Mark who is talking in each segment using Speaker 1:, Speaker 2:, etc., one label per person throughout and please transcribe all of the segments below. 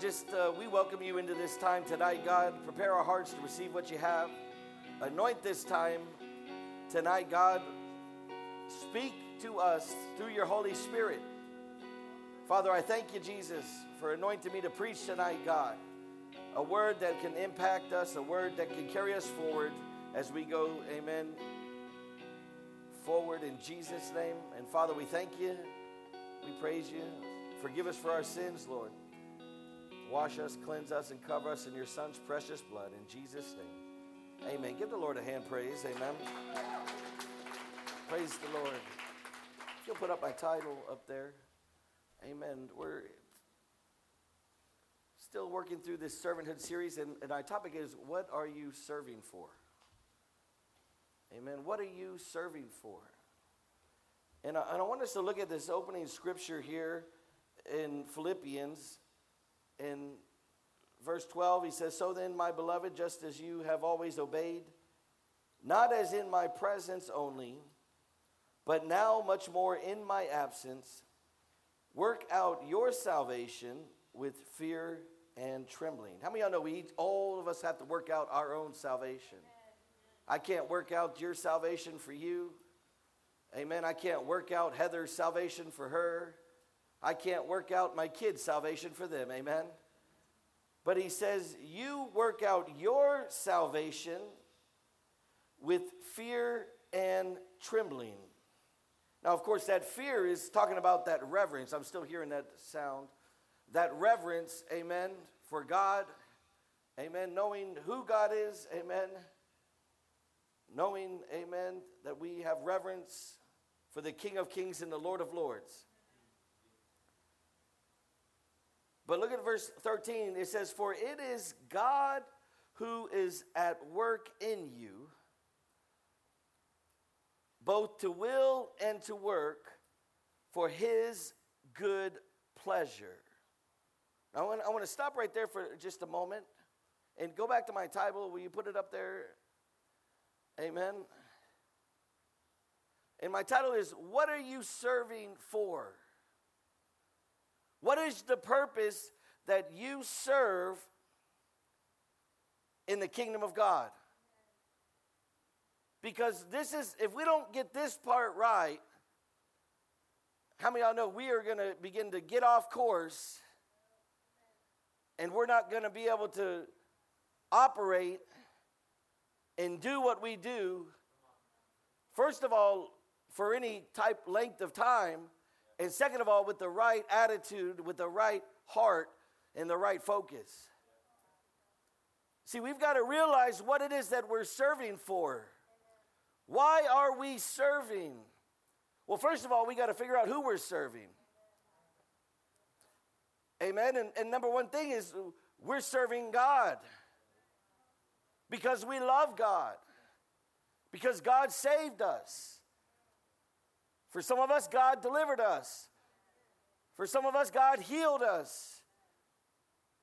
Speaker 1: just uh, we welcome you into this time tonight, God. Prepare our hearts to receive what you have. Anoint this time tonight, God. Speak to us through your Holy Spirit. Father, I thank you, Jesus, for anointing me to preach tonight, God. A word that can impact us, a word that can carry us forward as we go, amen, forward in Jesus' name. And Father, we thank you. We praise you. Forgive us for our sins, Lord. Wash us, cleanse us, and cover us in your Son's precious blood. In Jesus' name. Amen. Give the Lord a hand praise. Amen. Praise the Lord. If you'll put up my title up there. Amen. We're still working through this servanthood series, and, and our topic is What are you serving for? Amen. What are you serving for? And I, and I want us to look at this opening scripture here in Philippians. In verse 12, he says, So then, my beloved, just as you have always obeyed, not as in my presence only, but now much more in my absence, Work out your salvation with fear and trembling. How many of y'all know we all of us have to work out our own salvation? I can't work out your salvation for you. Amen. I can't work out Heather's salvation for her. I can't work out my kids' salvation for them. Amen. But he says, You work out your salvation with fear and trembling. Now, of course, that fear is talking about that reverence. I'm still hearing that sound. That reverence, amen, for God, amen, knowing who God is, amen, knowing, amen, that we have reverence for the King of Kings and the Lord of Lords. But look at verse 13. It says, For it is God who is at work in you both to will and to work for his good pleasure. Now, I want, I want to stop right there for just a moment and go back to my title. Will you put it up there? Amen. And my title is What Are You Serving For? What is the purpose that you serve in the kingdom of God? Because this is, if we don't get this part right, how many of y'all know we are going to begin to get off course and we're not going to be able to operate and do what we do, first of all, for any type length of time, and second of all, with the right attitude, with the right heart, and the right focus. See, we've got to realize what it is that we're serving for. Why are we serving? Well, first of all, we got to figure out who we're serving. Amen. And, and number one thing is we're serving God because we love God, because God saved us. For some of us, God delivered us. For some of us, God healed us.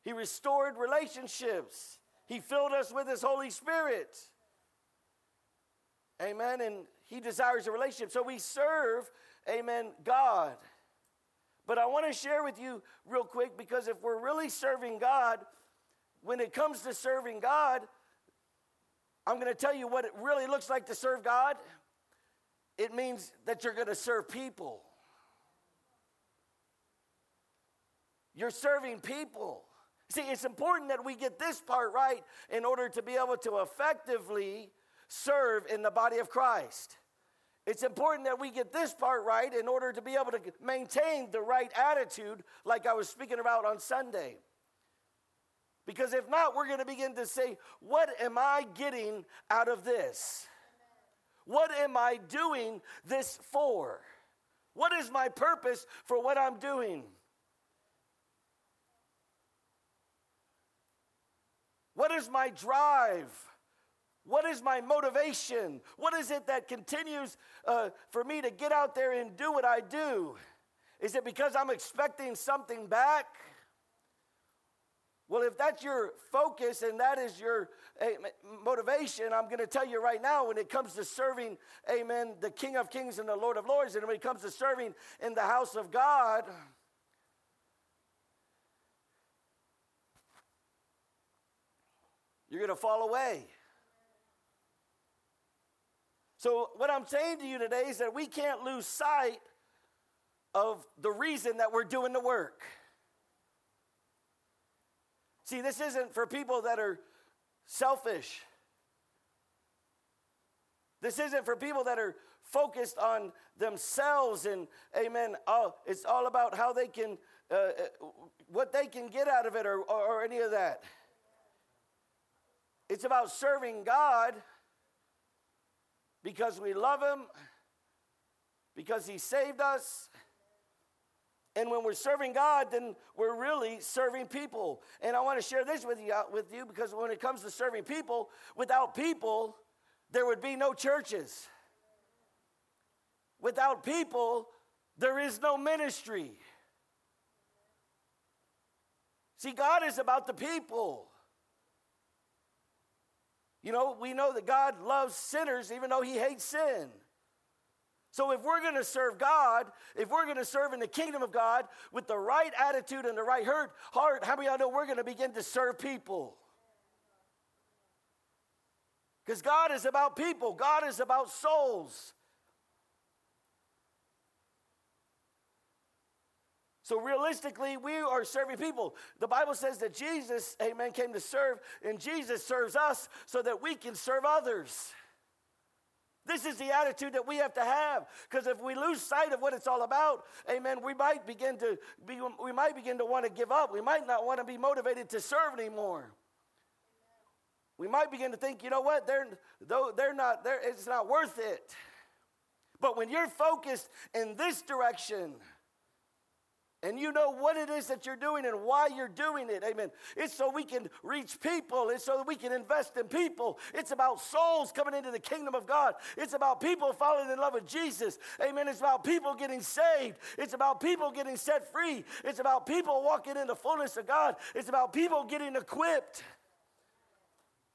Speaker 1: He restored relationships. He filled us with His Holy Spirit. Amen. And He desires a relationship. So we serve, amen, God. But I want to share with you real quick because if we're really serving God, when it comes to serving God, I'm going to tell you what it really looks like to serve God. It means that you're going to serve people. You're serving people. See, it's important that we get this part right in order to be able to effectively serve in the body of Christ. It's important that we get this part right in order to be able to maintain the right attitude, like I was speaking about on Sunday. Because if not, we're going to begin to say, What am I getting out of this? What am I doing this for? What is my purpose for what I'm doing? What is my drive? What is my motivation? What is it that continues uh, for me to get out there and do what I do? Is it because I'm expecting something back? Well, if that's your focus and that is your motivation, I'm going to tell you right now when it comes to serving, amen, the King of Kings and the Lord of Lords, and when it comes to serving in the house of God, you're going to fall away. So, what I'm saying to you today is that we can't lose sight of the reason that we're doing the work. See, this isn't for people that are selfish. This isn't for people that are focused on themselves and, amen, oh, it's all about how they can, uh, uh, what they can get out of it or, or, or any of that. It's about serving God because we love Him, because He saved us. And when we're serving God, then we're really serving people. And I want to share this with you, uh, with you because when it comes to serving people, without people, there would be no churches. Without people, there is no ministry. See, God is about the people. You know, we know that God loves sinners even though he hates sin. So if we're going to serve God, if we're going to serve in the kingdom of God with the right attitude and the right heart, how many of y'all know we're going to begin to serve people? Because God is about people, God is about souls. So realistically, we are serving people. The Bible says that Jesus, amen, came to serve, and Jesus serves us so that we can serve others. This is the attitude that we have to have. Because if we lose sight of what it's all about, amen, we might begin to be, we might begin to want to give up. We might not want to be motivated to serve anymore. We might begin to think, you know what, they're, they're not, they're, it's not worth it. But when you're focused in this direction, and you know what it is that you're doing and why you're doing it. Amen. It's so we can reach people. It's so that we can invest in people. It's about souls coming into the kingdom of God. It's about people falling in love with Jesus. Amen. It's about people getting saved. It's about people getting set free. It's about people walking in the fullness of God. It's about people getting equipped.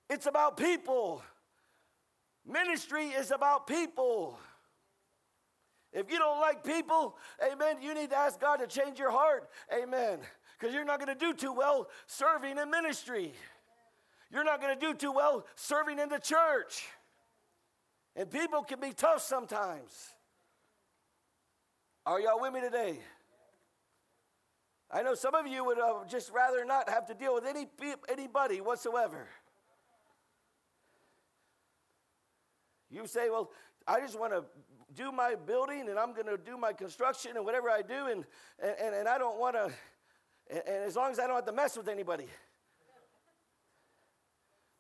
Speaker 1: It's about people. Ministry is about people. If you don't like people, amen, you need to ask God to change your heart, amen. Because you're not going to do too well serving in ministry. You're not going to do too well serving in the church. And people can be tough sometimes. Are y'all with me today? I know some of you would uh, just rather not have to deal with any anybody whatsoever. You say, well, I just want to do my building and I'm going to do my construction and whatever I do, and, and, and I don't want to, and, and as long as I don't have to mess with anybody.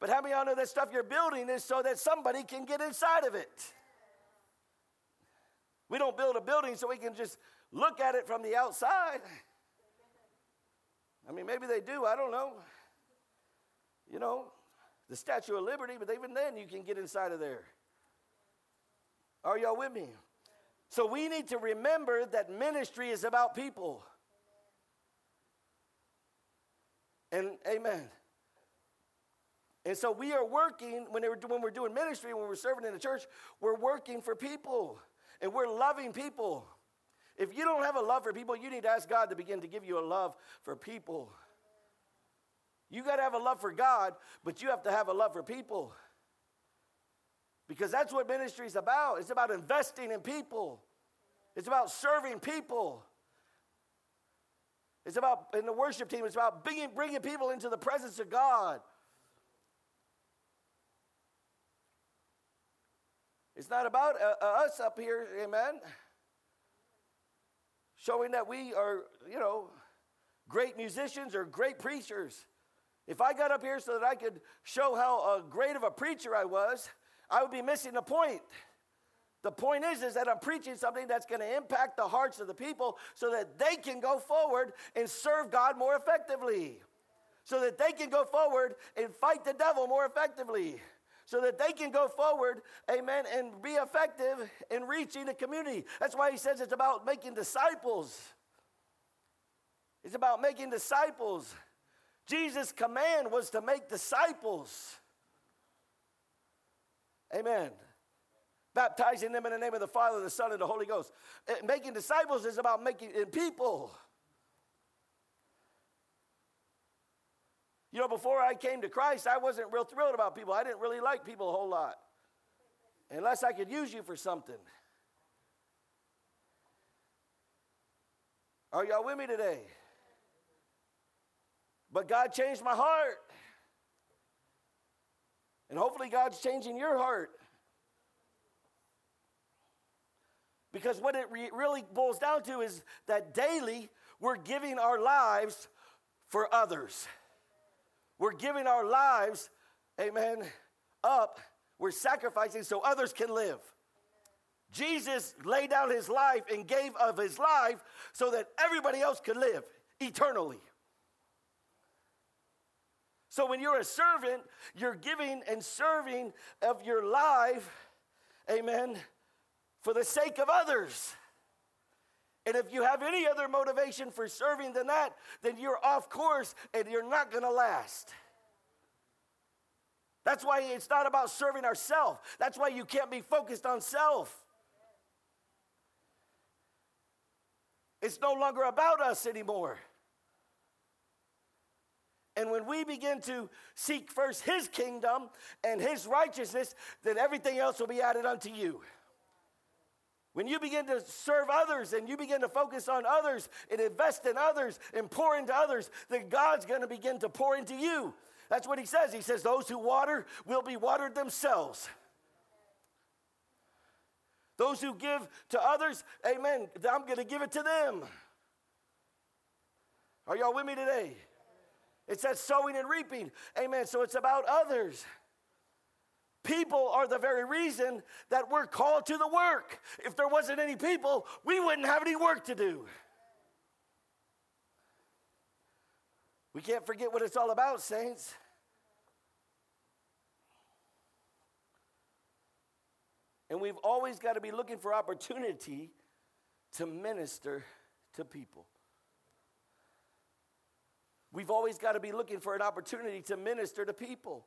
Speaker 1: But how many of y'all know that stuff you're building is so that somebody can get inside of it? We don't build a building so we can just look at it from the outside. I mean, maybe they do, I don't know. You know, the Statue of Liberty, but even then you can get inside of there. Are y'all with me? So we need to remember that ministry is about people. And amen. And so we are working, when, we're doing ministry, when we're serving in the church, we're working for people and we're loving people. If you don't have a love for people, you need to ask God to begin to give you a love for people. You got to have a love for God, but you have to have a love for people. Because that's what ministry is about. It's about investing in people, it's about serving people. It's about, in the worship team, it's about bringing, bringing people into the presence of God. It's not about uh, uh, us up here, amen, showing that we are, you know, great musicians or great preachers. If I got up here so that I could show how uh, great of a preacher I was, I would be missing the point. The point is, is that I'm preaching something that's going to impact the hearts of the people so that they can go forward and serve God more effectively. So that they can go forward and fight the devil more effectively. So that they can go forward, amen, and be effective in reaching the community. That's why he says it's about making disciples. It's about making disciples. Jesus' command was to make disciples. Amen. Baptizing them in the name of the Father, the Son, and the Holy Ghost. Eh, making disciples is about making people. You know, before I came to Christ, I wasn't real thrilled about people. I didn't really like people a whole lot, unless I could use you for something. Are y'all with me today? But God changed my heart. And hopefully, God's changing your heart. Because what it re- really boils down to is that daily we're giving our lives for others. We're giving our lives, amen, up. We're sacrificing so others can live. Jesus laid down his life and gave of his life so that everybody else could live eternally. So when you're a servant, you're giving and serving of your life, amen, for the sake of others. And if you have any other motivation for serving than that, then you're off course and you're not going to last. That's why it's not about serving ourselves. That's why you can't be focused on self. It's no longer about us anymore. And when we begin to seek first His kingdom and His righteousness, then everything else will be added unto you. When you begin to serve others and you begin to focus on others and invest in others and pour into others, then God's going to begin to pour into you. That's what He says. He says, Those who water will be watered themselves. Those who give to others, amen, I'm going to give it to them. Are y'all with me today? It says sowing and reaping. Amen. So it's about others. People are the very reason that we're called to the work. If there wasn't any people, we wouldn't have any work to do. We can't forget what it's all about, saints. And we've always got to be looking for opportunity to minister to people. We've always got to be looking for an opportunity to minister to people.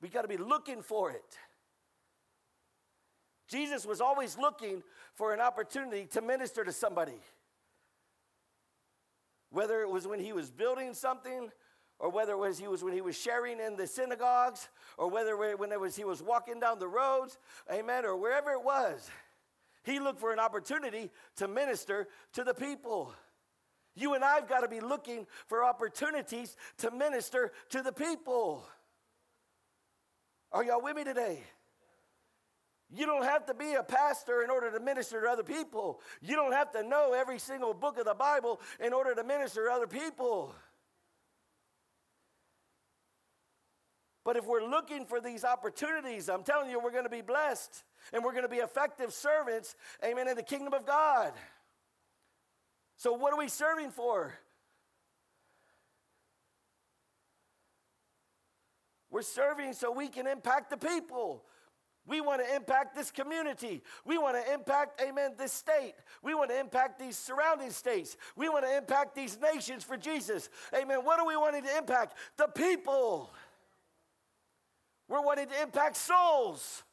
Speaker 1: We got to be looking for it. Jesus was always looking for an opportunity to minister to somebody. Whether it was when he was building something or whether it was he was when he was sharing in the synagogues, or whether when it was he was walking down the roads, amen, or wherever it was, he looked for an opportunity to minister to the people. You and I've got to be looking for opportunities to minister to the people. Are y'all with me today? You don't have to be a pastor in order to minister to other people. You don't have to know every single book of the Bible in order to minister to other people. But if we're looking for these opportunities, I'm telling you, we're going to be blessed and we're going to be effective servants, amen, in the kingdom of God. So, what are we serving for? We're serving so we can impact the people. We want to impact this community. We want to impact, amen, this state. We want to impact these surrounding states. We want to impact these nations for Jesus. Amen. What are we wanting to impact? The people. We're wanting to impact souls.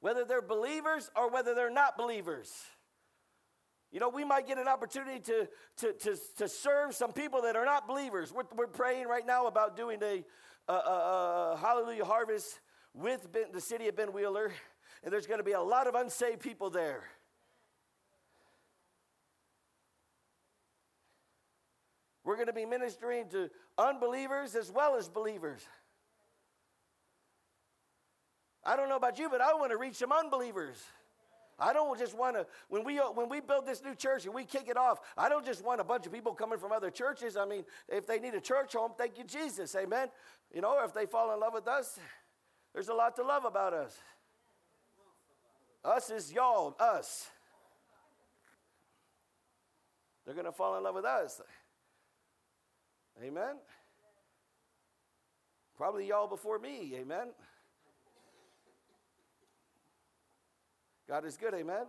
Speaker 1: Whether they're believers or whether they're not believers. You know, we might get an opportunity to, to, to, to serve some people that are not believers. We're, we're praying right now about doing a, a, a, a hallelujah harvest with ben, the city of Ben Wheeler, and there's going to be a lot of unsaved people there. We're going to be ministering to unbelievers as well as believers. I don't know about you, but I want to reach some unbelievers. I don't just want to when we when we build this new church and we kick it off. I don't just want a bunch of people coming from other churches. I mean, if they need a church home, thank you Jesus, Amen. You know, if they fall in love with us, there's a lot to love about us. Us is y'all, us. They're going to fall in love with us. Amen. Probably y'all before me. Amen. God is good. Amen.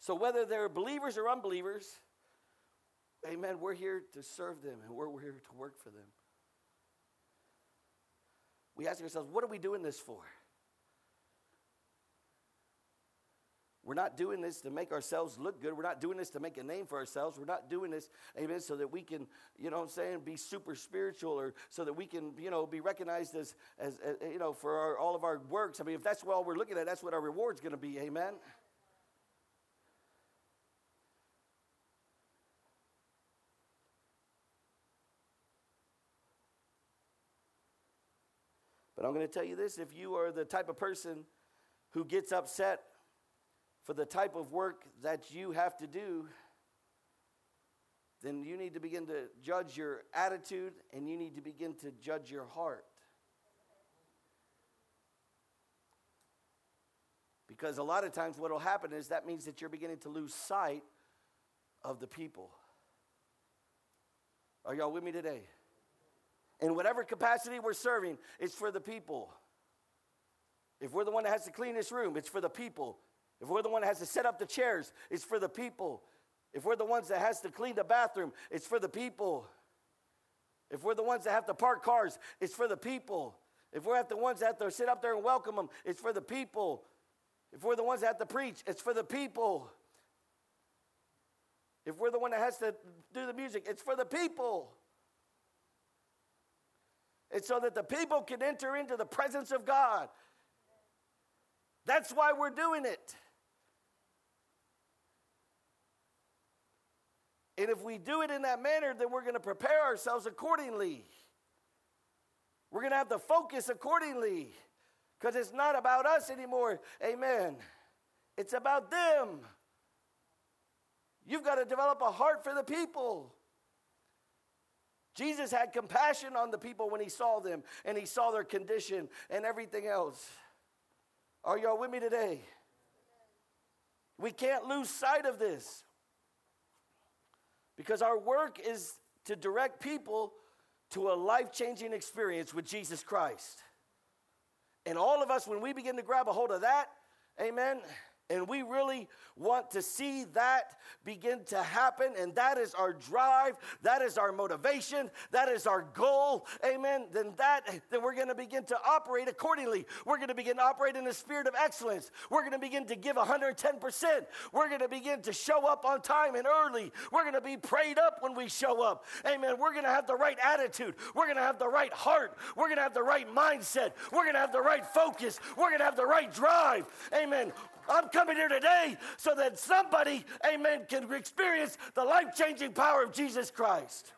Speaker 1: So, whether they're believers or unbelievers, amen, we're here to serve them and we're, here to work for them. we ask ourselves, what are we doing this for? We're not doing this to make ourselves look good. We're not doing this to make a name for ourselves. We're not doing this, amen, so that we can, you know what I'm saying, be super spiritual or so that we can, you know, be recognized as, as, as you know, for our, all of our works. I mean, if that's what we're looking at, that's what our reward's going to be, amen. But I'm going to tell you this if you are the type of person who gets upset for the type of work that you have to do, then you need to begin to judge your attitude and you need to begin to judge your heart. Because a lot of times, what will happen is that means that you're beginning to lose sight of the people. Are y'all with me today? In whatever capacity we're serving, it's for the people. If we're the one that has to clean this room, it's for the people. If we're the one that has to set up the chairs, it's for the people. If we're the ones that has to clean the bathroom, it's for the people. If we're the ones that have to park cars, it's for the people. If we're the ones that have to sit up there and welcome them, it's for the people. If we're the ones that have to preach, it's for the people. If we're the one that has to do the music, it's for the people. It's so that the people can enter into the presence of God. That's why we're doing it. And if we do it in that manner, then we're going to prepare ourselves accordingly. We're going to have to focus accordingly because it's not about us anymore. Amen. It's about them. You've got to develop a heart for the people. Jesus had compassion on the people when he saw them and he saw their condition and everything else. Are y'all with me today? We can't lose sight of this. Because our work is to direct people to a life changing experience with Jesus Christ. And all of us, when we begin to grab a hold of that, amen, and we really want to see that begin to happen. And that is our drive. That is our motivation. That is our goal. Amen. Then that, then we're going to begin to operate accordingly. We're going to begin to operate in the spirit of excellence. We're going to begin to give 110%. We're going to begin to show up on time and early. We're going to be prayed up when we show up. Amen. We're going to have the right attitude. We're going to have the right heart. We're going to have the right mindset. We're going to have the right focus. We're going to have the right drive. Amen. I'm coming here today so that somebody, amen, can experience the life changing power of Jesus Christ.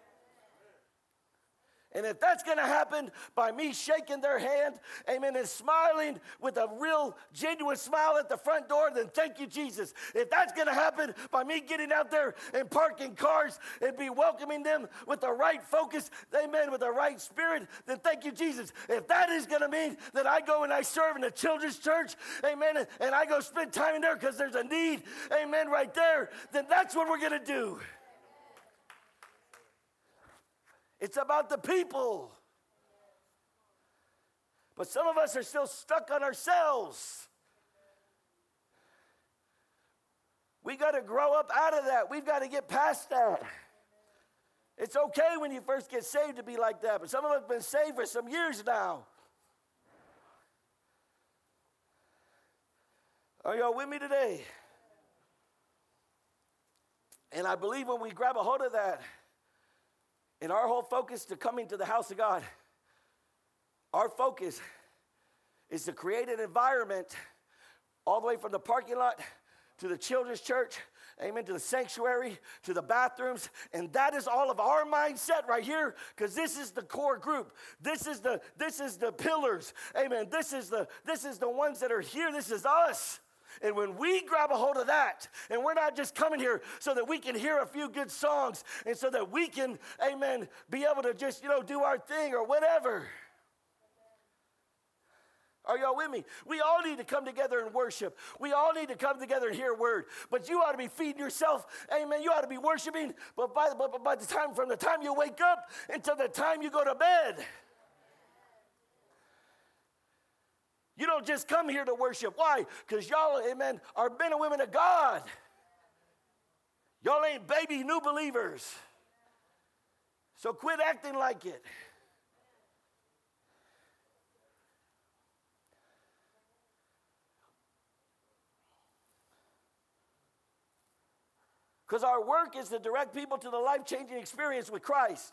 Speaker 1: And if that's going to happen by me shaking their hand, amen, and smiling with a real genuine smile at the front door, then thank you, Jesus. If that's going to happen by me getting out there and parking cars and be welcoming them with the right focus, amen, with the right spirit, then thank you, Jesus. If that is going to mean that I go and I serve in a children's church, amen, and I go spend time in there because there's a need, amen, right there, then that's what we're going to do. It's about the people. But some of us are still stuck on ourselves. We got to grow up out of that. We've got to get past that. It's okay when you first get saved to be like that, but some of us have been saved for some years now. Are y'all with me today? And I believe when we grab a hold of that, and our whole focus to coming to the house of God, our focus is to create an environment all the way from the parking lot to the children's church, amen, to the sanctuary, to the bathrooms. And that is all of our mindset right here, because this is the core group. This is the this is the pillars. Amen. This is the this is the ones that are here. This is us. And when we grab a hold of that, and we're not just coming here so that we can hear a few good songs and so that we can, amen, be able to just, you know, do our thing or whatever. Are y'all with me? We all need to come together and worship. We all need to come together and hear a word. But you ought to be feeding yourself. Amen. You ought to be worshiping. But by, but by the time, from the time you wake up until the time you go to bed. You don't just come here to worship. Why? Because y'all, amen, are men and women of God. Y'all ain't baby new believers. So quit acting like it. Because our work is to direct people to the life changing experience with Christ.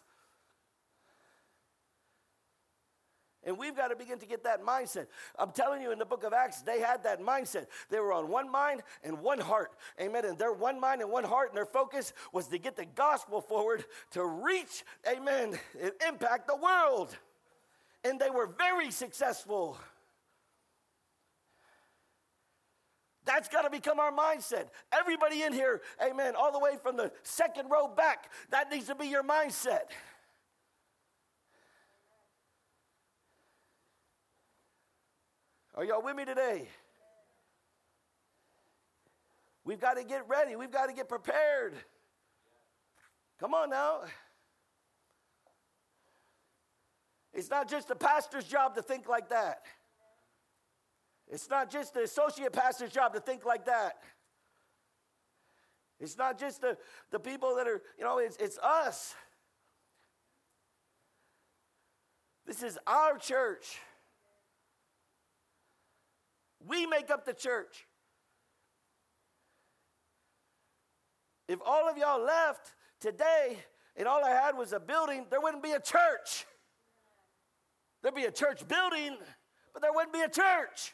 Speaker 1: And we've got to begin to get that mindset. I'm telling you, in the book of Acts, they had that mindset. They were on one mind and one heart. Amen. And their one mind and one heart and their focus was to get the gospel forward to reach, amen, and impact the world. And they were very successful. That's got to become our mindset. Everybody in here, amen, all the way from the second row back, that needs to be your mindset. Are y'all with me today? We've got to get ready. We've got to get prepared. Come on now. It's not just the pastor's job to think like that. It's not just the associate pastor's job to think like that. It's not just the, the people that are, you know, it's, it's us. This is our church. We make up the church. If all of y'all left today and all I had was a building, there wouldn't be a church. There'd be a church building, but there wouldn't be a church.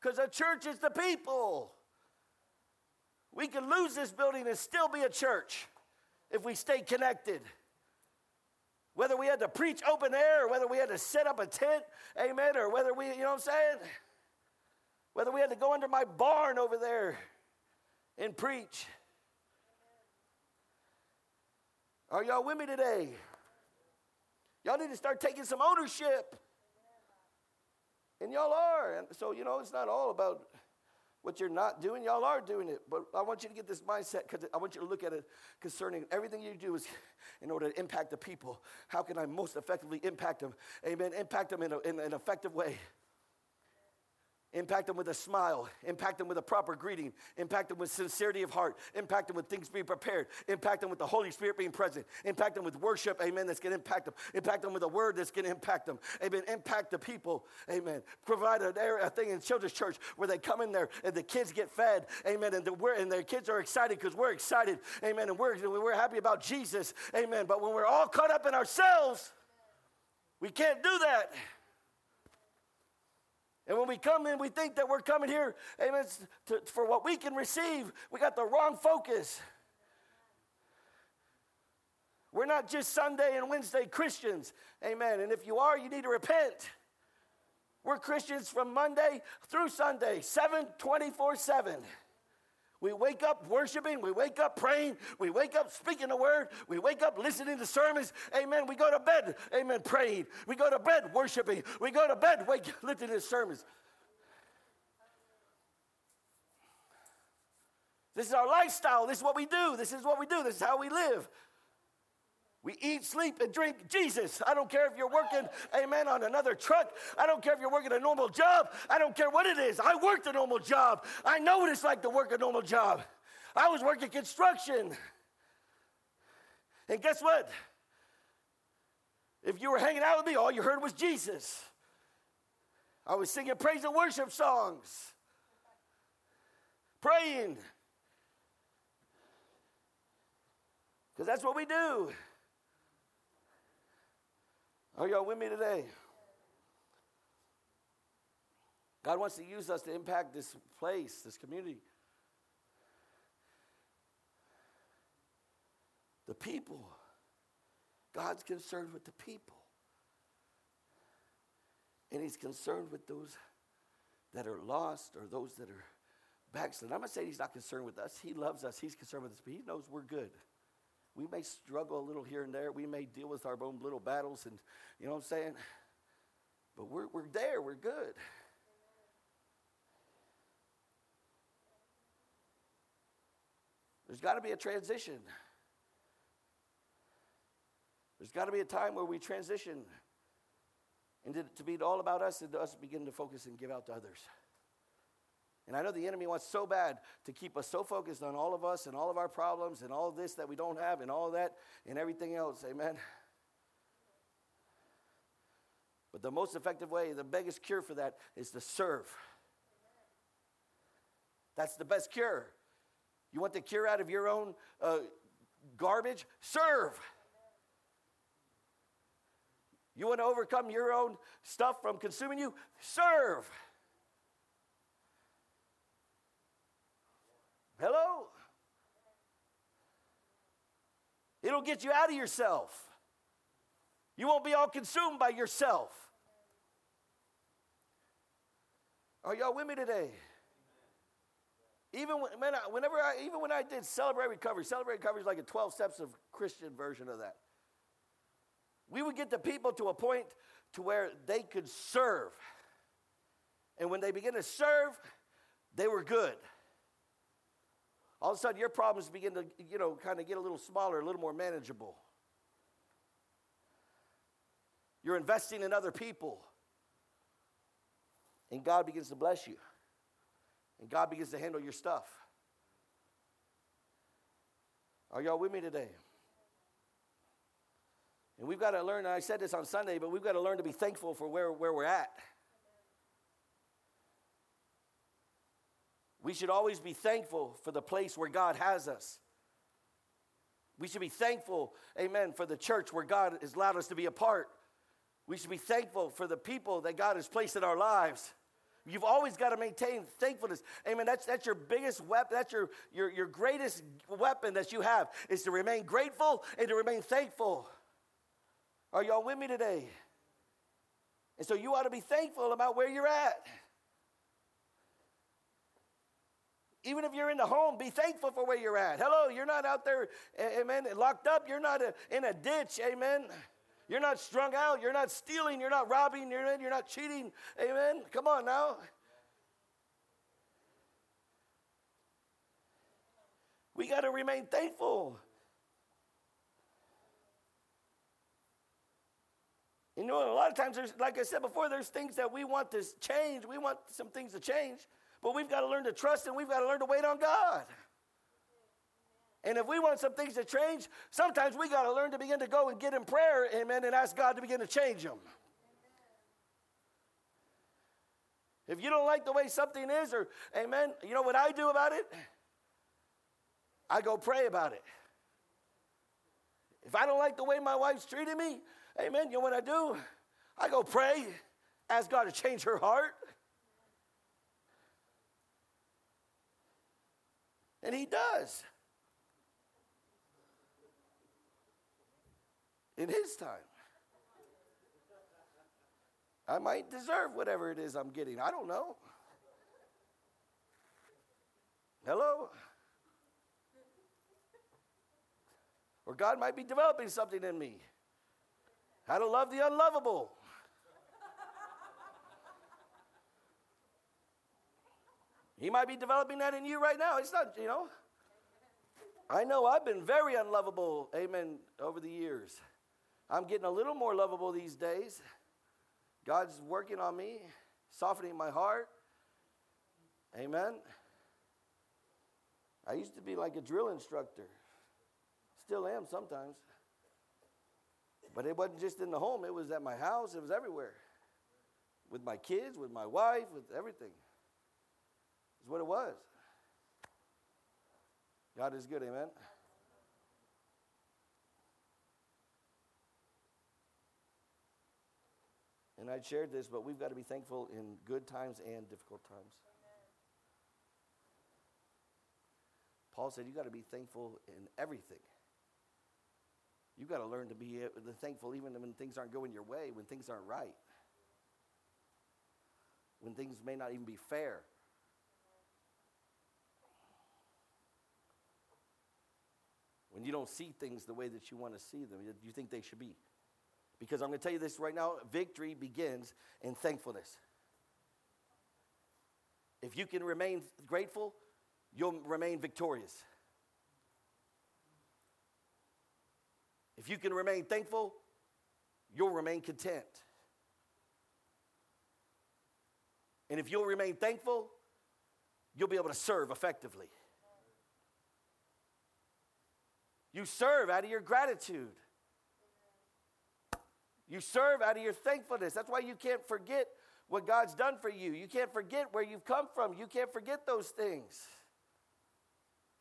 Speaker 1: Because a church is the people. We can lose this building and still be a church if we stay connected. Whether we had to preach open air or whether we had to set up a tent, amen, or whether we, you know what I'm saying? Whether we had to go under my barn over there and preach. Are y'all with me today? Y'all need to start taking some ownership. And y'all are. And so, you know, it's not all about what you're not doing, y'all are doing it. But I want you to get this mindset because I want you to look at it concerning everything you do is in order to impact the people. How can I most effectively impact them? Amen. Impact them in, a, in an effective way. Impact them with a smile. Impact them with a proper greeting. Impact them with sincerity of heart. Impact them with things being prepared. Impact them with the Holy Spirit being present. Impact them with worship, amen, that's going to impact them. Impact them with a word that's going to impact them. Amen. Impact the people, amen. Provide an area, a thing in children's church where they come in there and the kids get fed, amen, and, the, and their kids are excited because we're excited, amen, and we're, we're happy about Jesus, amen. But when we're all caught up in ourselves, we can't do that. And when we come in, we think that we're coming here, amen, to, for what we can receive. We got the wrong focus. We're not just Sunday and Wednesday Christians, amen. And if you are, you need to repent. We're Christians from Monday through Sunday, 7 24 7. We wake up worshiping. We wake up praying. We wake up speaking the word. We wake up listening to sermons. Amen. We go to bed. Amen. Praying. We go to bed worshiping. We go to bed wake, listening to sermons. This is our lifestyle. This is what we do. This is what we do. This is how we live. We eat, sleep, and drink Jesus. I don't care if you're working, amen, on another truck. I don't care if you're working a normal job. I don't care what it is. I worked a normal job. I know what it's like to work a normal job. I was working construction. And guess what? If you were hanging out with me, all you heard was Jesus. I was singing praise and worship songs, praying. Because that's what we do. Are y'all with me today? God wants to use us to impact this place, this community. The people. God's concerned with the people. And He's concerned with those that are lost or those that are backslid. I'm not saying He's not concerned with us. He loves us. He's concerned with us, but He knows we're good. We may struggle a little here and there. We may deal with our own little battles, and you know what I'm saying? But we're, we're there. We're good. There's got to be a transition. There's got to be a time where we transition and to be all about us and us begin to focus and give out to others. And I know the enemy wants so bad to keep us so focused on all of us and all of our problems and all of this that we don't have and all that and everything else. Amen. But the most effective way, the biggest cure for that is to serve. That's the best cure. You want the cure out of your own uh, garbage? Serve. You want to overcome your own stuff from consuming you? Serve. Hello? It'll get you out of yourself. You won't be all consumed by yourself. Are y'all with me today? Even when, I, whenever I, even when I did Celebrate Recovery, Celebrate Recovery is like a 12 steps of Christian version of that. We would get the people to a point to where they could serve. And when they begin to serve, they were good. All of a sudden, your problems begin to, you know, kind of get a little smaller, a little more manageable. You're investing in other people. And God begins to bless you. And God begins to handle your stuff. Are y'all with me today? And we've got to learn, I said this on Sunday, but we've got to learn to be thankful for where, where we're at. We should always be thankful for the place where God has us. We should be thankful, amen, for the church where God has allowed us to be a part. We should be thankful for the people that God has placed in our lives. You've always got to maintain thankfulness. Amen. That's, that's your biggest weapon. That's your, your, your greatest weapon that you have is to remain grateful and to remain thankful. Are y'all with me today? And so you ought to be thankful about where you're at. Even if you're in the home, be thankful for where you're at. Hello, you're not out there, amen, locked up. You're not a, in a ditch, amen. You're not strung out. You're not stealing. You're not robbing. You're, you're not cheating. Amen. Come on now. We got to remain thankful. You know, a lot of times, there's, like I said before, there's things that we want to change. We want some things to change, but we've got to learn to trust and we've got to learn to wait on God. And if we want some things to change, sometimes we got to learn to begin to go and get in prayer, amen, and ask God to begin to change them. If you don't like the way something is, or amen, you know what I do about it? I go pray about it. If I don't like the way my wife's treating me, amen, you know what I do? I go pray, ask God to change her heart. And He does. in His time. I might deserve whatever it is I'm getting. I don't know. Hello? Or God might be developing something in me. How to love the unlovable. He might be developing that in you right now. It's not, you know. I know I've been very unlovable, amen, over the years. I'm getting a little more lovable these days. God's working on me, softening my heart. Amen. I used to be like a drill instructor. Still am sometimes. But it wasn't just in the home, it was at my house, it was everywhere. With my kids, with my wife, with everything. What it was. God is good, amen. And I shared this, but we've got to be thankful in good times and difficult times. Paul said, You've got to be thankful in everything. You've got to learn to be uh, thankful even when things aren't going your way, when things aren't right, when things may not even be fair. When you don't see things the way that you want to see them, you think they should be. Because I'm going to tell you this right now victory begins in thankfulness. If you can remain grateful, you'll remain victorious. If you can remain thankful, you'll remain content. And if you'll remain thankful, you'll be able to serve effectively. You serve out of your gratitude. You serve out of your thankfulness. That's why you can't forget what God's done for you. You can't forget where you've come from. You can't forget those things.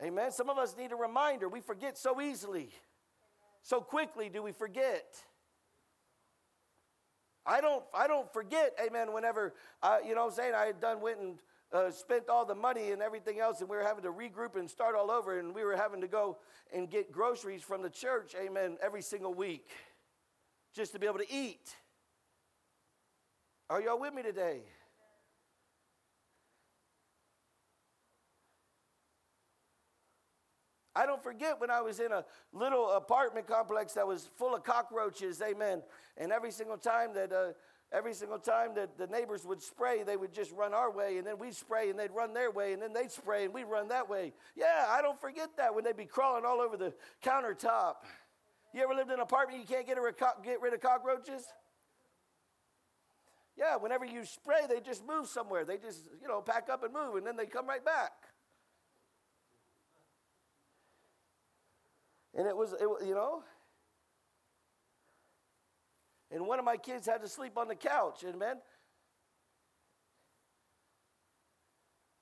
Speaker 1: Amen. Some of us need a reminder. We forget so easily. So quickly do we forget. I don't, I don't forget, amen, whenever, uh, you know what I'm saying, I had done, went and uh, spent all the money and everything else, and we were having to regroup and start all over, and we were having to go and get groceries from the church, amen, every single week just to be able to eat. Are y'all with me today? I don't forget when I was in a little apartment complex that was full of cockroaches, amen. And every single time that uh, every single time that the neighbors would spray, they would just run our way, and then we'd spray, and they'd run their way, and then they'd spray, and we'd run that way. Yeah, I don't forget that when they'd be crawling all over the countertop. You ever lived in an apartment you can't get, get rid of cockroaches? Yeah, whenever you spray, they just move somewhere. They just, you know, pack up and move, and then they come right back. And it was, it, you know, and one of my kids had to sleep on the couch, amen.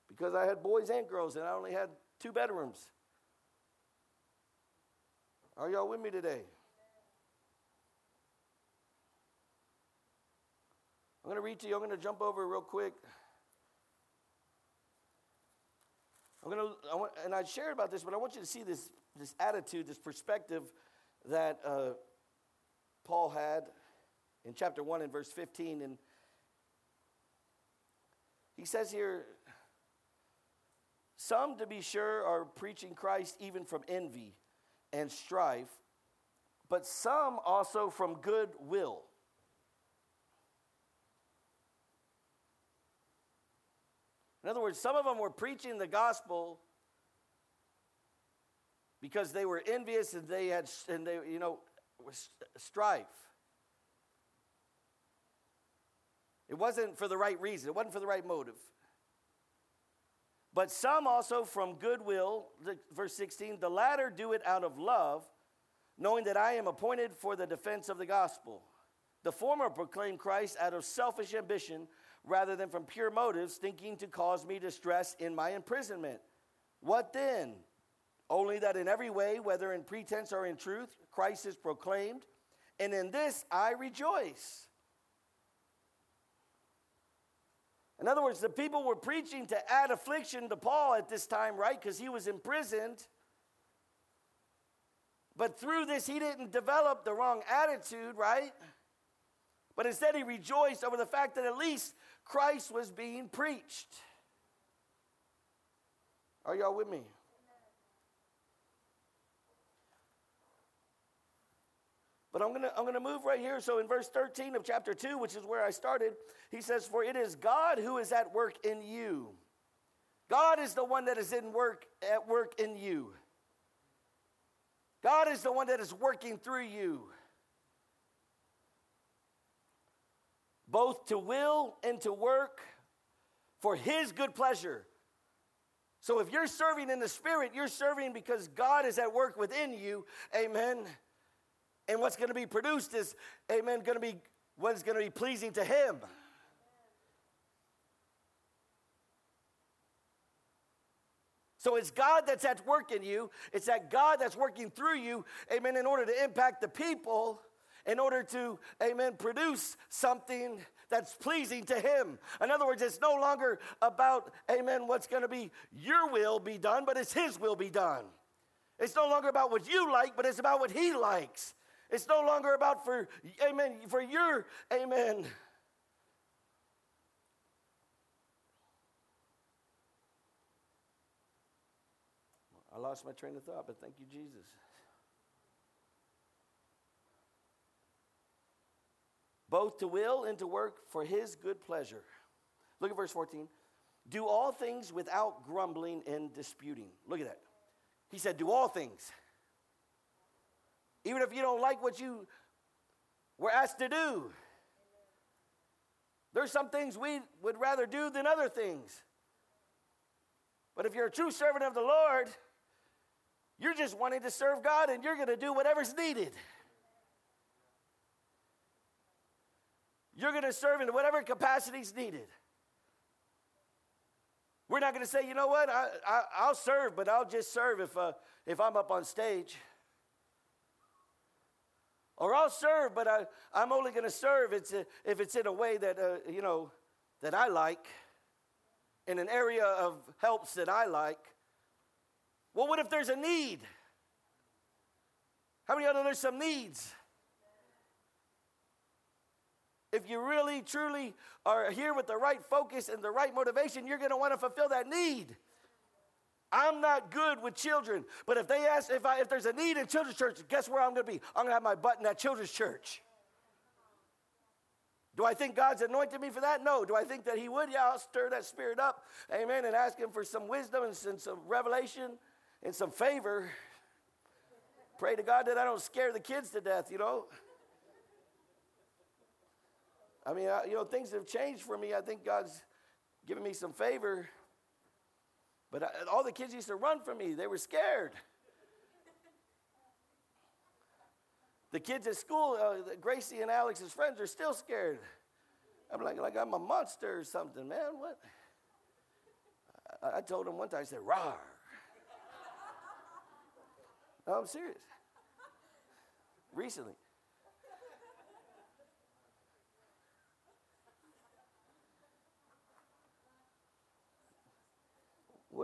Speaker 1: Because I had boys and girls, and I only had two bedrooms. Are y'all with me today? I'm going to read to you. I'm going to jump over real quick. I'm going to, I want, and I shared about this, but I want you to see this this attitude, this perspective that uh, Paul had in chapter 1 and verse 15. And he says here, some, to be sure, are preaching Christ even from envy and strife, but some also from good will. In other words, some of them were preaching the gospel because they were envious and they had, and they, you know, strife. It wasn't for the right reason, it wasn't for the right motive. But some also from goodwill, verse 16, the latter do it out of love, knowing that I am appointed for the defense of the gospel. The former proclaim Christ out of selfish ambition rather than from pure motives, thinking to cause me distress in my imprisonment. What then? Only that in every way, whether in pretense or in truth, Christ is proclaimed, and in this I rejoice. In other words, the people were preaching to add affliction to Paul at this time, right? Because he was imprisoned. But through this, he didn't develop the wrong attitude, right? But instead, he rejoiced over the fact that at least Christ was being preached. Are y'all with me? But I'm going to I'm going to move right here. So in verse 13 of chapter 2, which is where I started, he says, For it is God who is at work in you. God is the one that is in work at work in you. God is the one that is working through you. Both to will and to work for his good pleasure. So if you're serving in the spirit, you're serving because God is at work within you. Amen. And what's going to be produced is, amen, going to be what is going to be pleasing to Him. So it's God that's at work in you. It's that God that's working through you, amen, in order to impact the people, in order to, amen, produce something that's pleasing to Him. In other words, it's no longer about, amen, what's going to be your will be done, but it's His will be done. It's no longer about what you like, but it's about what He likes. It's no longer about for, amen, for your, amen. I lost my train of thought, but thank you, Jesus. Both to will and to work for his good pleasure. Look at verse 14. Do all things without grumbling and disputing. Look at that. He said, Do all things. Even if you don't like what you were asked to do. There's some things we would rather do than other things. But if you're a true servant of the Lord, you're just wanting to serve God and you're going to do whatever's needed. You're going to serve in whatever capacity is needed. We're not going to say, you know what, I, I, will serve, but I'll just serve if, uh, if I'm up on stage. Or I'll serve, but I, I'm only going to serve it's a, if it's in a way that, uh, you know, that I like, in an area of helps that I like. Well, what if there's a need? How many of you know there's some needs? If you really, truly are here with the right focus and the right motivation, you're going to want to fulfill that need. I'm not good with children, but if they ask if, I, if there's a need in children's church, guess where I'm going to be? I'm going to have my butt in that children's church. Do I think God's anointed me for that? No. Do I think that He would? Yeah, I'll stir that spirit up. Amen. And ask Him for some wisdom and some revelation and some favor. Pray to God that I don't scare the kids to death, you know. I mean, I, you know, things have changed for me. I think God's given me some favor. But I, all the kids used to run from me, they were scared. The kids at school, uh, Gracie and Alex's friends, are still scared. I'm like, like I'm a monster or something, man. What? I, I told them one time, I said, "Rar." no, I'm serious. Recently.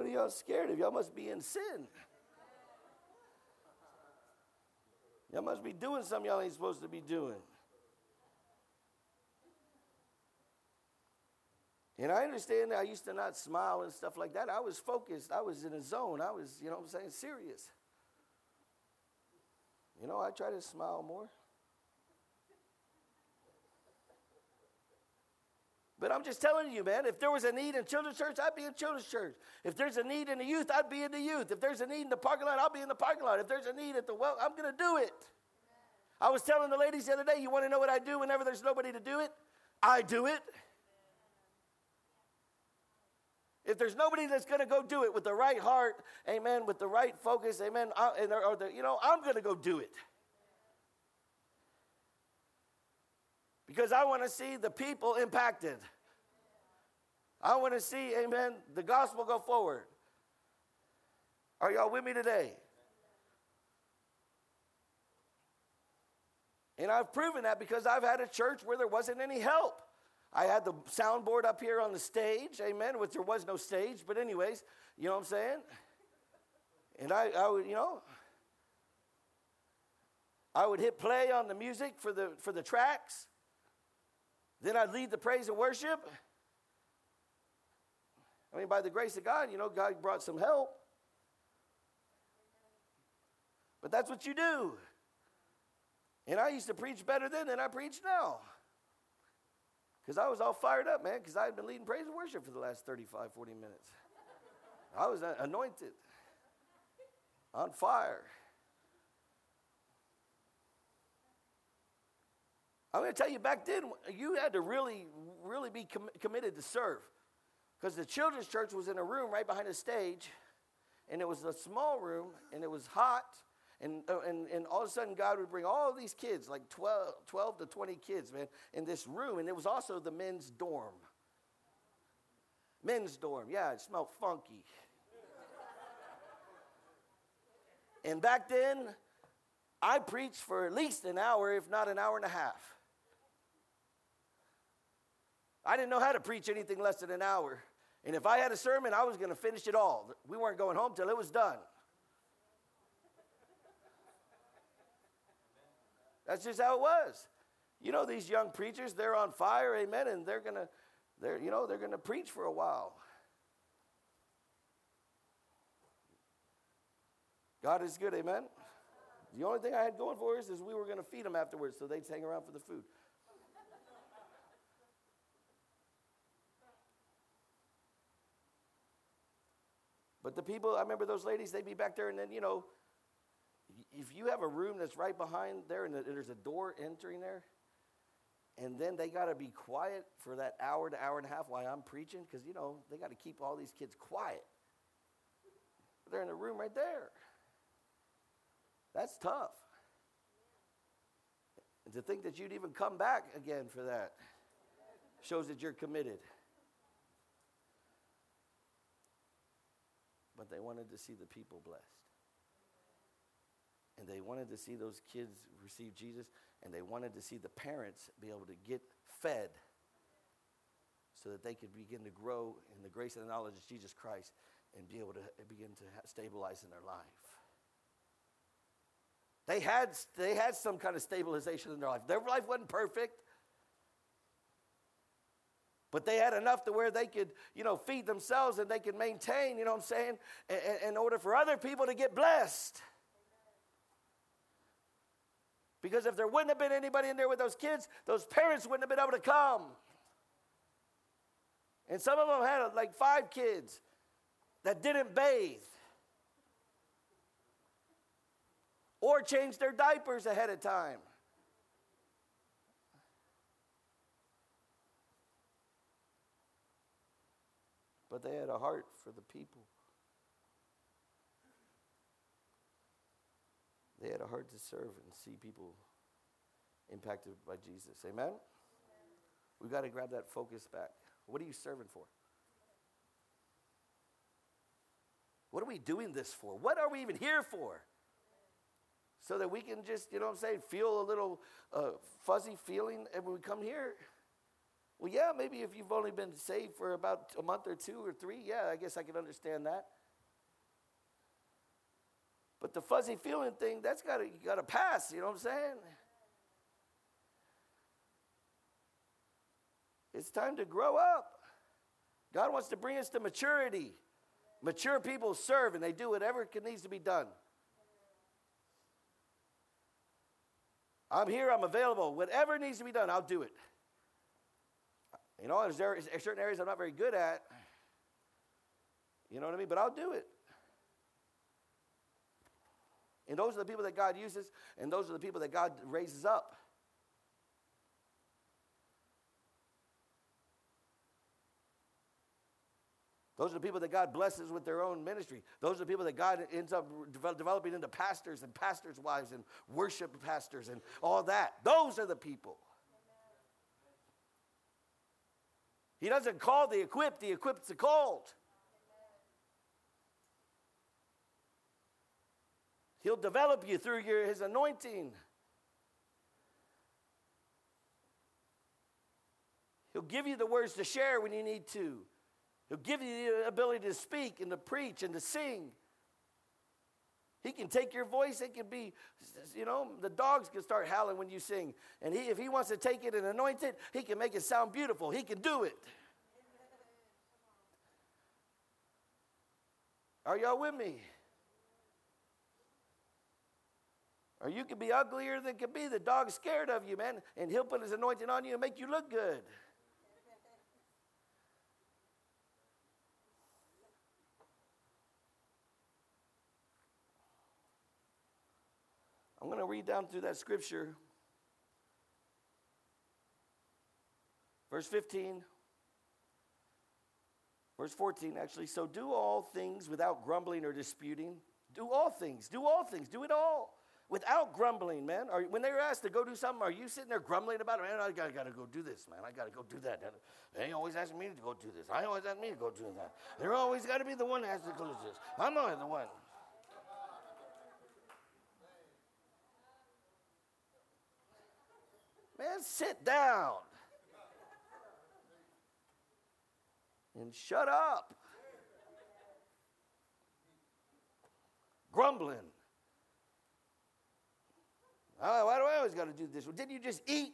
Speaker 1: What are y'all scared of? Y'all must be in sin. Y'all must be doing something y'all ain't supposed to be doing. And I understand that I used to not smile and stuff like that. I was focused. I was in a zone. I was, you know I'm saying, serious. You know, I try to smile more. But I'm just telling you, man, if there was a need in children's church, I'd be in children's church. If there's a need in the youth, I'd be in the youth. If there's a need in the parking lot, I'll be in the parking lot. If there's a need at the well, I'm going to do it. I was telling the ladies the other day, you want to know what I do whenever there's nobody to do it? I do it. If there's nobody that's going to go do it with the right heart, amen, with the right focus, amen, I, and, or the, you know, I'm going to go do it. Because I want to see the people impacted. I want to see, amen, the gospel go forward. Are y'all with me today? And I've proven that because I've had a church where there wasn't any help. I had the soundboard up here on the stage, amen, which there was no stage, but anyways, you know what I'm saying? And I, I would, you know, I would hit play on the music for the for the tracks. Then I'd lead the praise and worship. I mean, by the grace of God, you know, God brought some help. But that's what you do. And I used to preach better then than I preach now. Because I was all fired up, man, because I had been leading praise and worship for the last 35, 40 minutes. I was anointed, on fire. I'm going to tell you back then, you had to really, really be com- committed to serve. Because the children's church was in a room right behind the stage, and it was a small room, and it was hot. And, uh, and, and all of a sudden, God would bring all these kids, like 12, 12 to 20 kids, man, in this room. And it was also the men's dorm. Men's dorm, yeah, it smelled funky. and back then, I preached for at least an hour, if not an hour and a half. I didn't know how to preach anything less than an hour. And if I had a sermon, I was going to finish it all. We weren't going home till it was done. That's just how it was. You know, these young preachers, they're on fire, amen, and they're going to, they're, you know, they're going to preach for a while. God is good, amen. The only thing I had going for us is we were going to feed them afterwards, so they'd hang around for the food. But the people, I remember those ladies, they'd be back there, and then, you know, if you have a room that's right behind there and there's a door entering there, and then they got to be quiet for that hour to hour and a half while I'm preaching, because, you know, they got to keep all these kids quiet. They're in the room right there. That's tough. And to think that you'd even come back again for that shows that you're committed. But they wanted to see the people blessed. And they wanted to see those kids receive Jesus, and they wanted to see the parents be able to get fed so that they could begin to grow in the grace and the knowledge of Jesus Christ and be able to begin to stabilize in their life. They had, they had some kind of stabilization in their life. Their life wasn't perfect, but they had enough to where they could, you know, feed themselves and they could maintain, you know what I'm saying, in, in order for other people to get blessed. Because if there wouldn't have been anybody in there with those kids, those parents wouldn't have been able to come. And some of them had like five kids that didn't bathe or change their diapers ahead of time. But they had a heart for the people. They had a heart to serve and see people impacted by Jesus. Amen? Amen. We've got to grab that focus back. What are you serving for? What are we doing this for? What are we even here for? So that we can just, you know what I'm saying, feel a little uh, fuzzy feeling when we come here. Well, yeah, maybe if you've only been saved for about a month or two or three, yeah, I guess I can understand that. But the fuzzy feeling thing, that's got to got to pass, you know what I'm saying? It's time to grow up. God wants to bring us to maturity. Mature people serve and they do whatever needs to be done. I'm here, I'm available. Whatever needs to be done, I'll do it. You know, there's certain areas I'm not very good at. You know what I mean? But I'll do it. And those are the people that God uses, and those are the people that God raises up. Those are the people that God blesses with their own ministry. Those are the people that God ends up developing into pastors and pastors' wives and worship pastors and all that. Those are the people. He doesn't call the equipped, he equips the called. He'll develop you through your, his anointing. He'll give you the words to share when you need to. He'll give you the ability to speak and to preach and to sing. He can take your voice. It can be, you know, the dogs can start howling when you sing. And he, if he wants to take it and anoint it, he can make it sound beautiful. He can do it. Are y'all with me? Or you can be uglier than can be. The dog's scared of you, man, and he'll put his anointing on you and make you look good. I'm going to read down through that scripture. Verse 15. Verse 14, actually. So do all things without grumbling or disputing. Do all things. Do all things. Do it all without grumbling, man. Are, when they were asked to go do something, are you sitting there grumbling about it? Man, I gotta, gotta go do this, man. I gotta go do that. They always ask me to go do this. I always ask me to go do that. They're always got to be the one that has to go do this. I'm not the one. Sit down and shut up. Grumbling. Oh, why do I always got to do this? Well, didn't you just eat?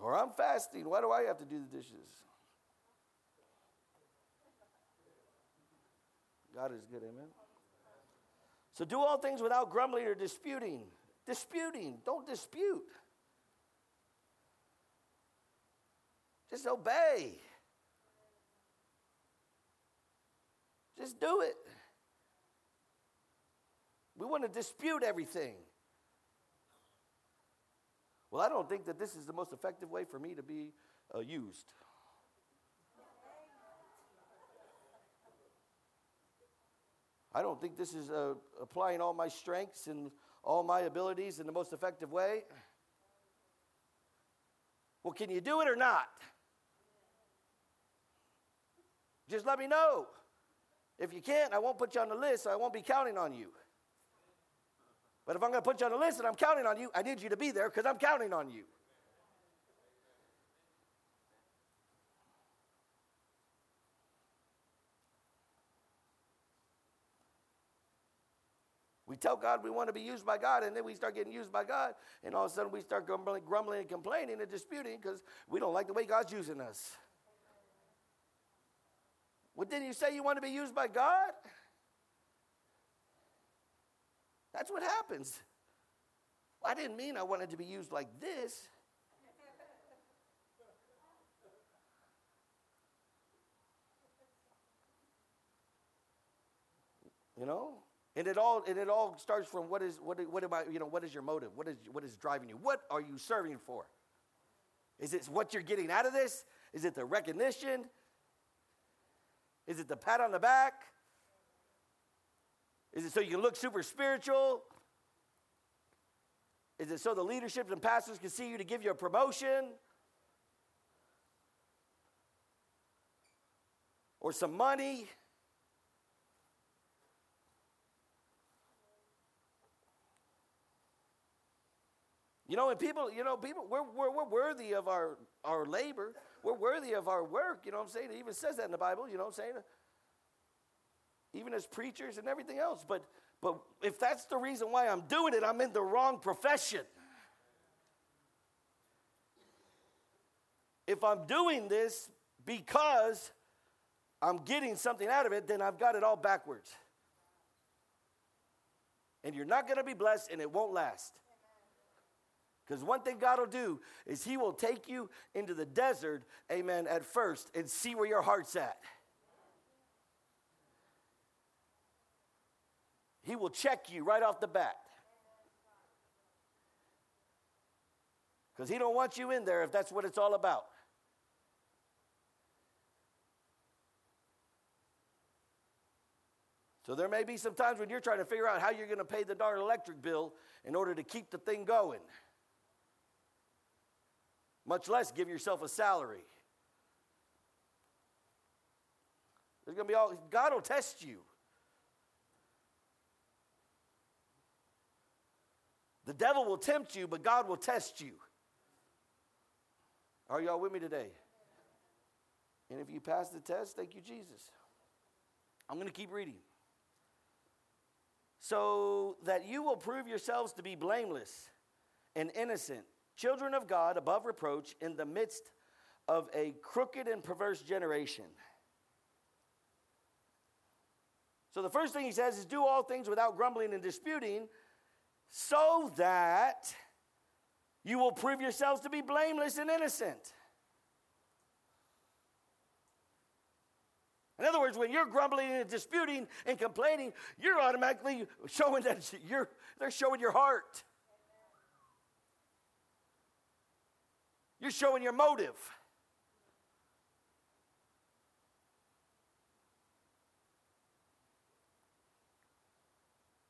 Speaker 1: Or I'm fasting. Why do I have to do the dishes? God is good, amen. So do all things without grumbling or disputing. Disputing. Don't dispute. Just obey. Just do it. We want to dispute everything. Well, I don't think that this is the most effective way for me to be uh, used. I don't think this is uh, applying all my strengths and all my abilities in the most effective way. Well, can you do it or not? Just let me know. If you can't, I won't put you on the list. So I won't be counting on you. But if I'm going to put you on the list and I'm counting on you, I need you to be there because I'm counting on you. We tell God we want to be used by God, and then we start getting used by God, and all of a sudden we start grumbling, grumbling and complaining and disputing because we don't like the way God's using us. Well, didn't you say you want to be used by God? That's what happens. I didn't mean I wanted to be used like this. You know? And it all and it all starts from what is what what about you know what is your motive? What is what is driving you? What are you serving for? Is it what you're getting out of this? Is it the recognition? Is it the pat on the back? Is it so you can look super spiritual? Is it so the leadership and pastors can see you to give you a promotion? Or some money? You know, and people, you know, people, we're, we're, we're worthy of our, our labor. We're worthy of our work. You know what I'm saying? It even says that in the Bible. You know what I'm saying? Even as preachers and everything else. But, but if that's the reason why I'm doing it, I'm in the wrong profession. If I'm doing this because I'm getting something out of it, then I've got it all backwards. And you're not going to be blessed and it won't last. Because one thing God will do is He will take you into the desert, amen, at first and see where your heart's at. He will check you right off the bat. Because He don't want you in there if that's what it's all about. So there may be some times when you're trying to figure out how you're going to pay the darn electric bill in order to keep the thing going much less give yourself a salary. There's going to be all, God will test you. The devil will tempt you, but God will test you. Are y'all with me today? And if you pass the test, thank you, Jesus. I'm going to keep reading. So that you will prove yourselves to be blameless and innocent children of God above reproach in the midst of a crooked and perverse generation. So the first thing he says is do all things without grumbling and disputing, so that you will prove yourselves to be blameless and innocent. In other words, when you're grumbling and disputing and complaining, you're automatically showing that you're, they're showing your heart. You're showing your motive.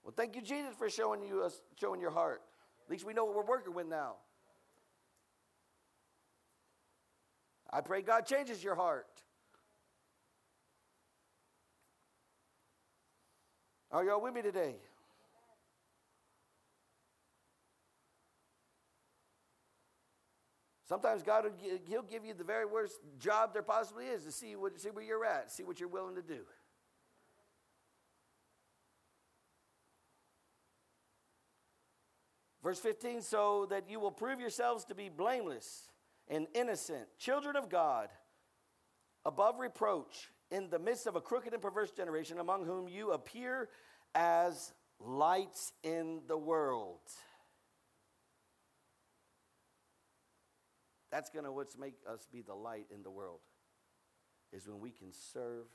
Speaker 1: Well, thank you, Jesus, for showing you us, showing your heart. At least we know what we're working with now. I pray God changes your heart. Are y'all with me today? Sometimes God will he'll give you the very worst job there possibly is to see, what, see where you're at, see what you're willing to do. Verse 15, so that you will prove yourselves to be blameless and innocent, children of God, above reproach, in the midst of a crooked and perverse generation, among whom you appear as lights in the world. That's going to what's make us be the light in the world is when we can serve,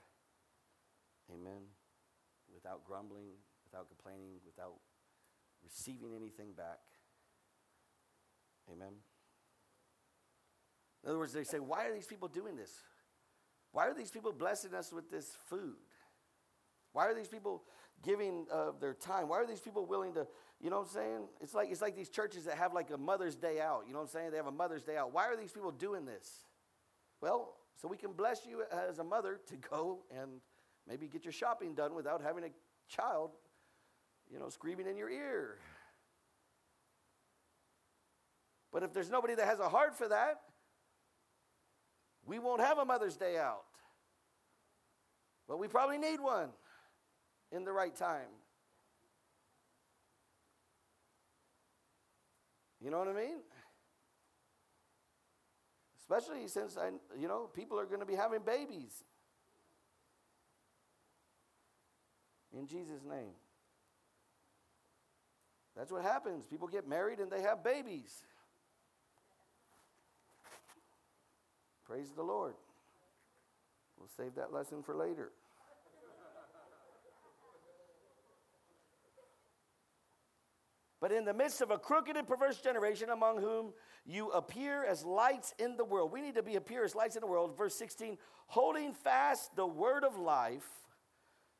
Speaker 1: amen, without grumbling, without complaining, without receiving anything back. Amen. In other words, they say, why are these people doing this? Why are these people blessing us with this food? Why are these people giving uh, their time? Why are these people willing to, you know what I'm saying? It's like, it's like these churches that have like a Mother's Day out. You know what I'm saying? They have a Mother's Day out. Why are these people doing this? Well, So we can bless you as a mother to go and maybe get your shopping done without having a child, you know, screaming in your ear. But if there's nobody that has a heart for that, we won't have a Mother's Day out. But we probably need one in the right time. You know what I mean? Especially since I, you know, people are going to be having babies. In Jesus' name. That's what happens. People get married and they have babies. Praise the Lord. We'll save that lesson for later. But in the midst of a crooked and perverse generation among whom you appear as lights in the world. We need to be appear as lights in the world. Verse 16, holding fast the word of life.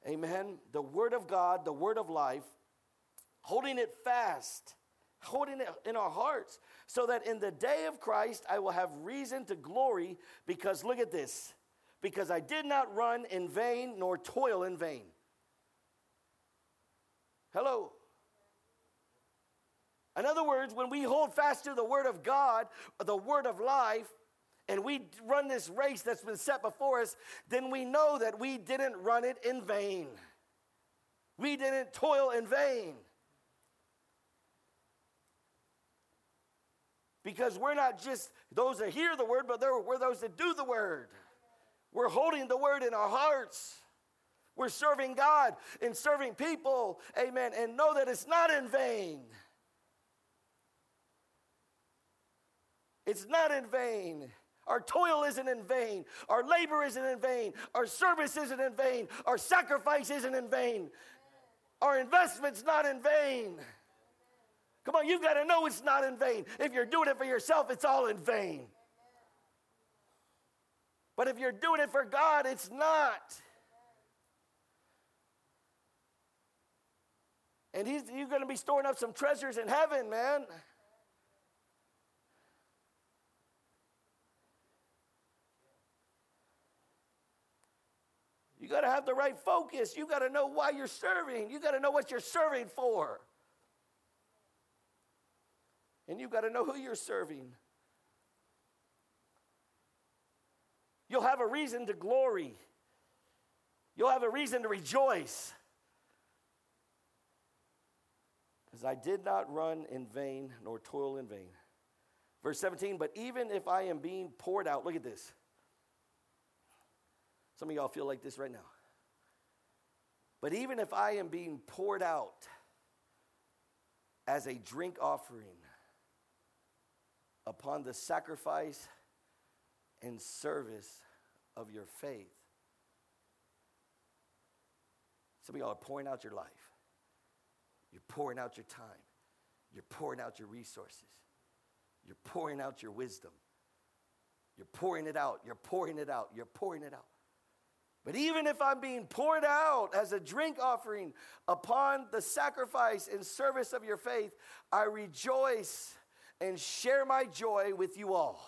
Speaker 1: Amen. The word of God, the word of life. Holding it fast, holding it in our hearts, so that in the day of Christ I will have reason to glory because look at this. Because I did not run in vain nor toil in vain. Hello. In other words, when we hold fast to the Word of God, the Word of life, and we run this race that's been set before us, then we know that we didn't run it in vain. We didn't toil in vain. Because we're not just those that hear the word, but we're those that do the word. We're holding the word in our hearts. We're serving God and serving people. Amen. And know that it's not in vain. It's not in vain. Our toil isn't in vain. Our labor isn't in vain. Our service isn't in vain. Our sacrifice isn't in vain. Our investment's not in vain. Come on, you've got to know it's not in vain. If you're doing it for yourself, it's all in vain. But if you're doing it for God, it's not. And he's, you're going to be storing up some treasures in heaven, man. You got to have the right focus. You got to know why you're serving. You got to know what you're serving for. And you've got to know who you're serving. You'll have a reason to glory. You'll have a reason to rejoice. Because I did not run in vain nor toil in vain. Verse 17, but even if I am being poured out, look at this. Some of y'all feel like this right now. But even if I am being poured out as a drink offering upon the sacrifice and service of your faith, some of y'all are pouring out your life. You're pouring out your time. You're pouring out your resources. You're pouring out your wisdom. You're pouring it out. You're pouring it out. You're pouring it out. But even if I'm being poured out as a drink offering upon the sacrifice and service of your faith, I rejoice and share my joy with you all.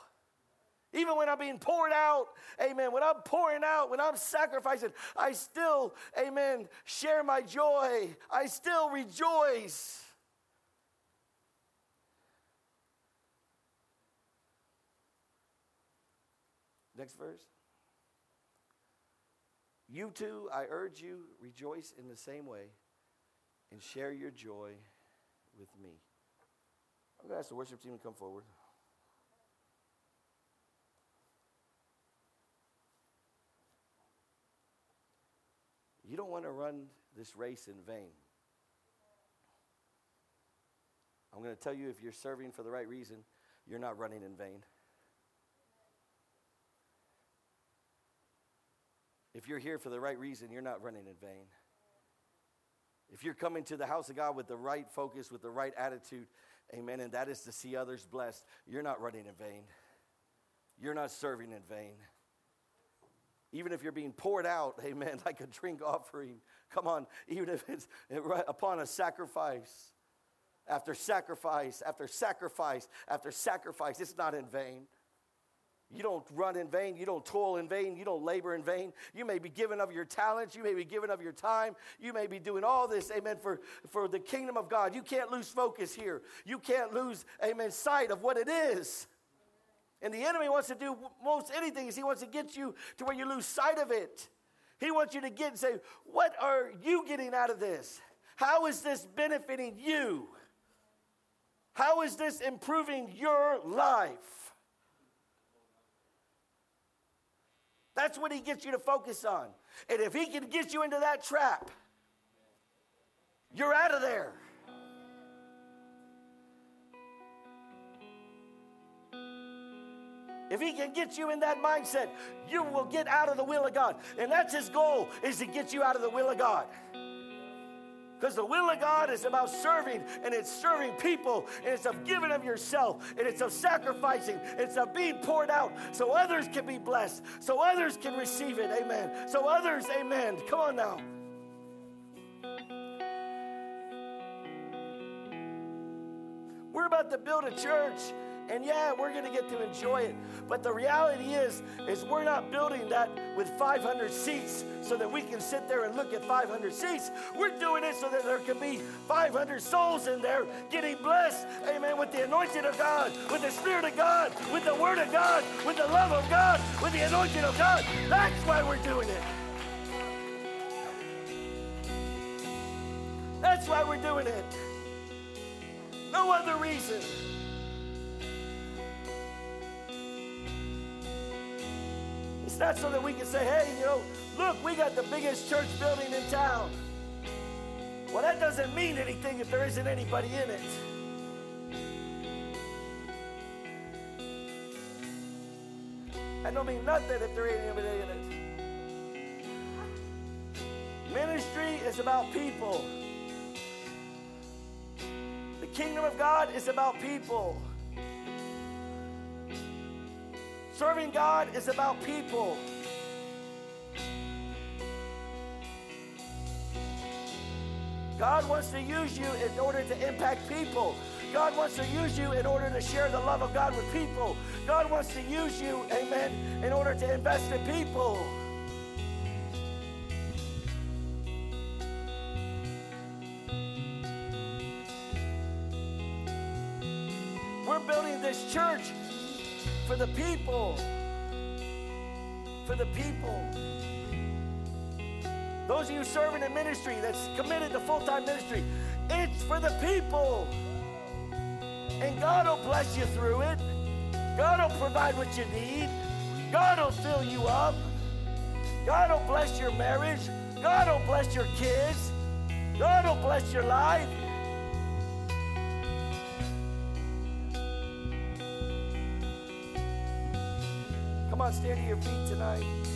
Speaker 1: Even when I'm being poured out, amen, when I'm pouring out, when I'm sacrificing, I still, amen, share my joy. I still rejoice. Next verse. You too, I urge you, rejoice in the same way and share your joy with me. I'm going to ask the worship team to come forward. You don't want to run this race in vain. I'm going to tell you if you're serving for the right reason, you're not running in vain. If you're here for the right reason, you're not running in vain. If you're coming to the house of God with the right focus, with the right attitude, amen, and that is to see others blessed, you're not running in vain. You're not serving in vain. Even if you're being poured out, amen, like a drink offering, come on, even if it's upon a sacrifice, after sacrifice, after sacrifice, after sacrifice, it's not in vain. You don't run in vain. You don't toil in vain. You don't labor in vain. You may be giving of your talents. You may be giving of your time. You may be doing all this, amen, for, for the kingdom of God. You can't lose focus here. You can't lose, amen, sight of what it is. And the enemy wants to do most anything is he wants to get you to where you lose sight of it. He wants you to get and say, What are you getting out of this? How is this benefiting you? How is this improving your life? That's what he gets you to focus on. And if he can get you into that trap, you're out of there. If he can get you in that mindset, you will get out of the will of God. And that's his goal, is to get you out of the will of God. Because the will of God is about serving, and it's serving people, and it's of giving of yourself, and it's of sacrificing, it's of being poured out so others can be blessed, so others can receive it. Amen. So others, amen. Come on now. We're about to build a church and yeah, we're going to get to enjoy it. But the reality is, is we're not building that with 500 seats so that we can sit there and look at 500 seats. We're doing it so that there can be 500 souls in there getting blessed, amen, with the anointing of God, with the Spirit of God, with the Word of God, with the love of God, with the anointing of God. That's why we're doing it. That's why we're doing it. No other reason. It's not so that we can say, hey, you know, look, we got the biggest church building in town. Well, that doesn't mean anything if there isn't anybody in it. That don't mean nothing if there ain't anybody in it. Ministry is about people. The kingdom of God is about people. Serving God is about people. God wants to use you in order to impact people. God wants to use you in order to share the love of God with people. God wants to use you, amen, in order to invest in people. For the people. For the people. Those of you serving in ministry that's committed to full time ministry, it's for the people. And God will bless you through it. God will provide what you need. God will fill you up. God will bless your marriage. God will bless your kids. God will bless your life. Come on, stand to your feet tonight.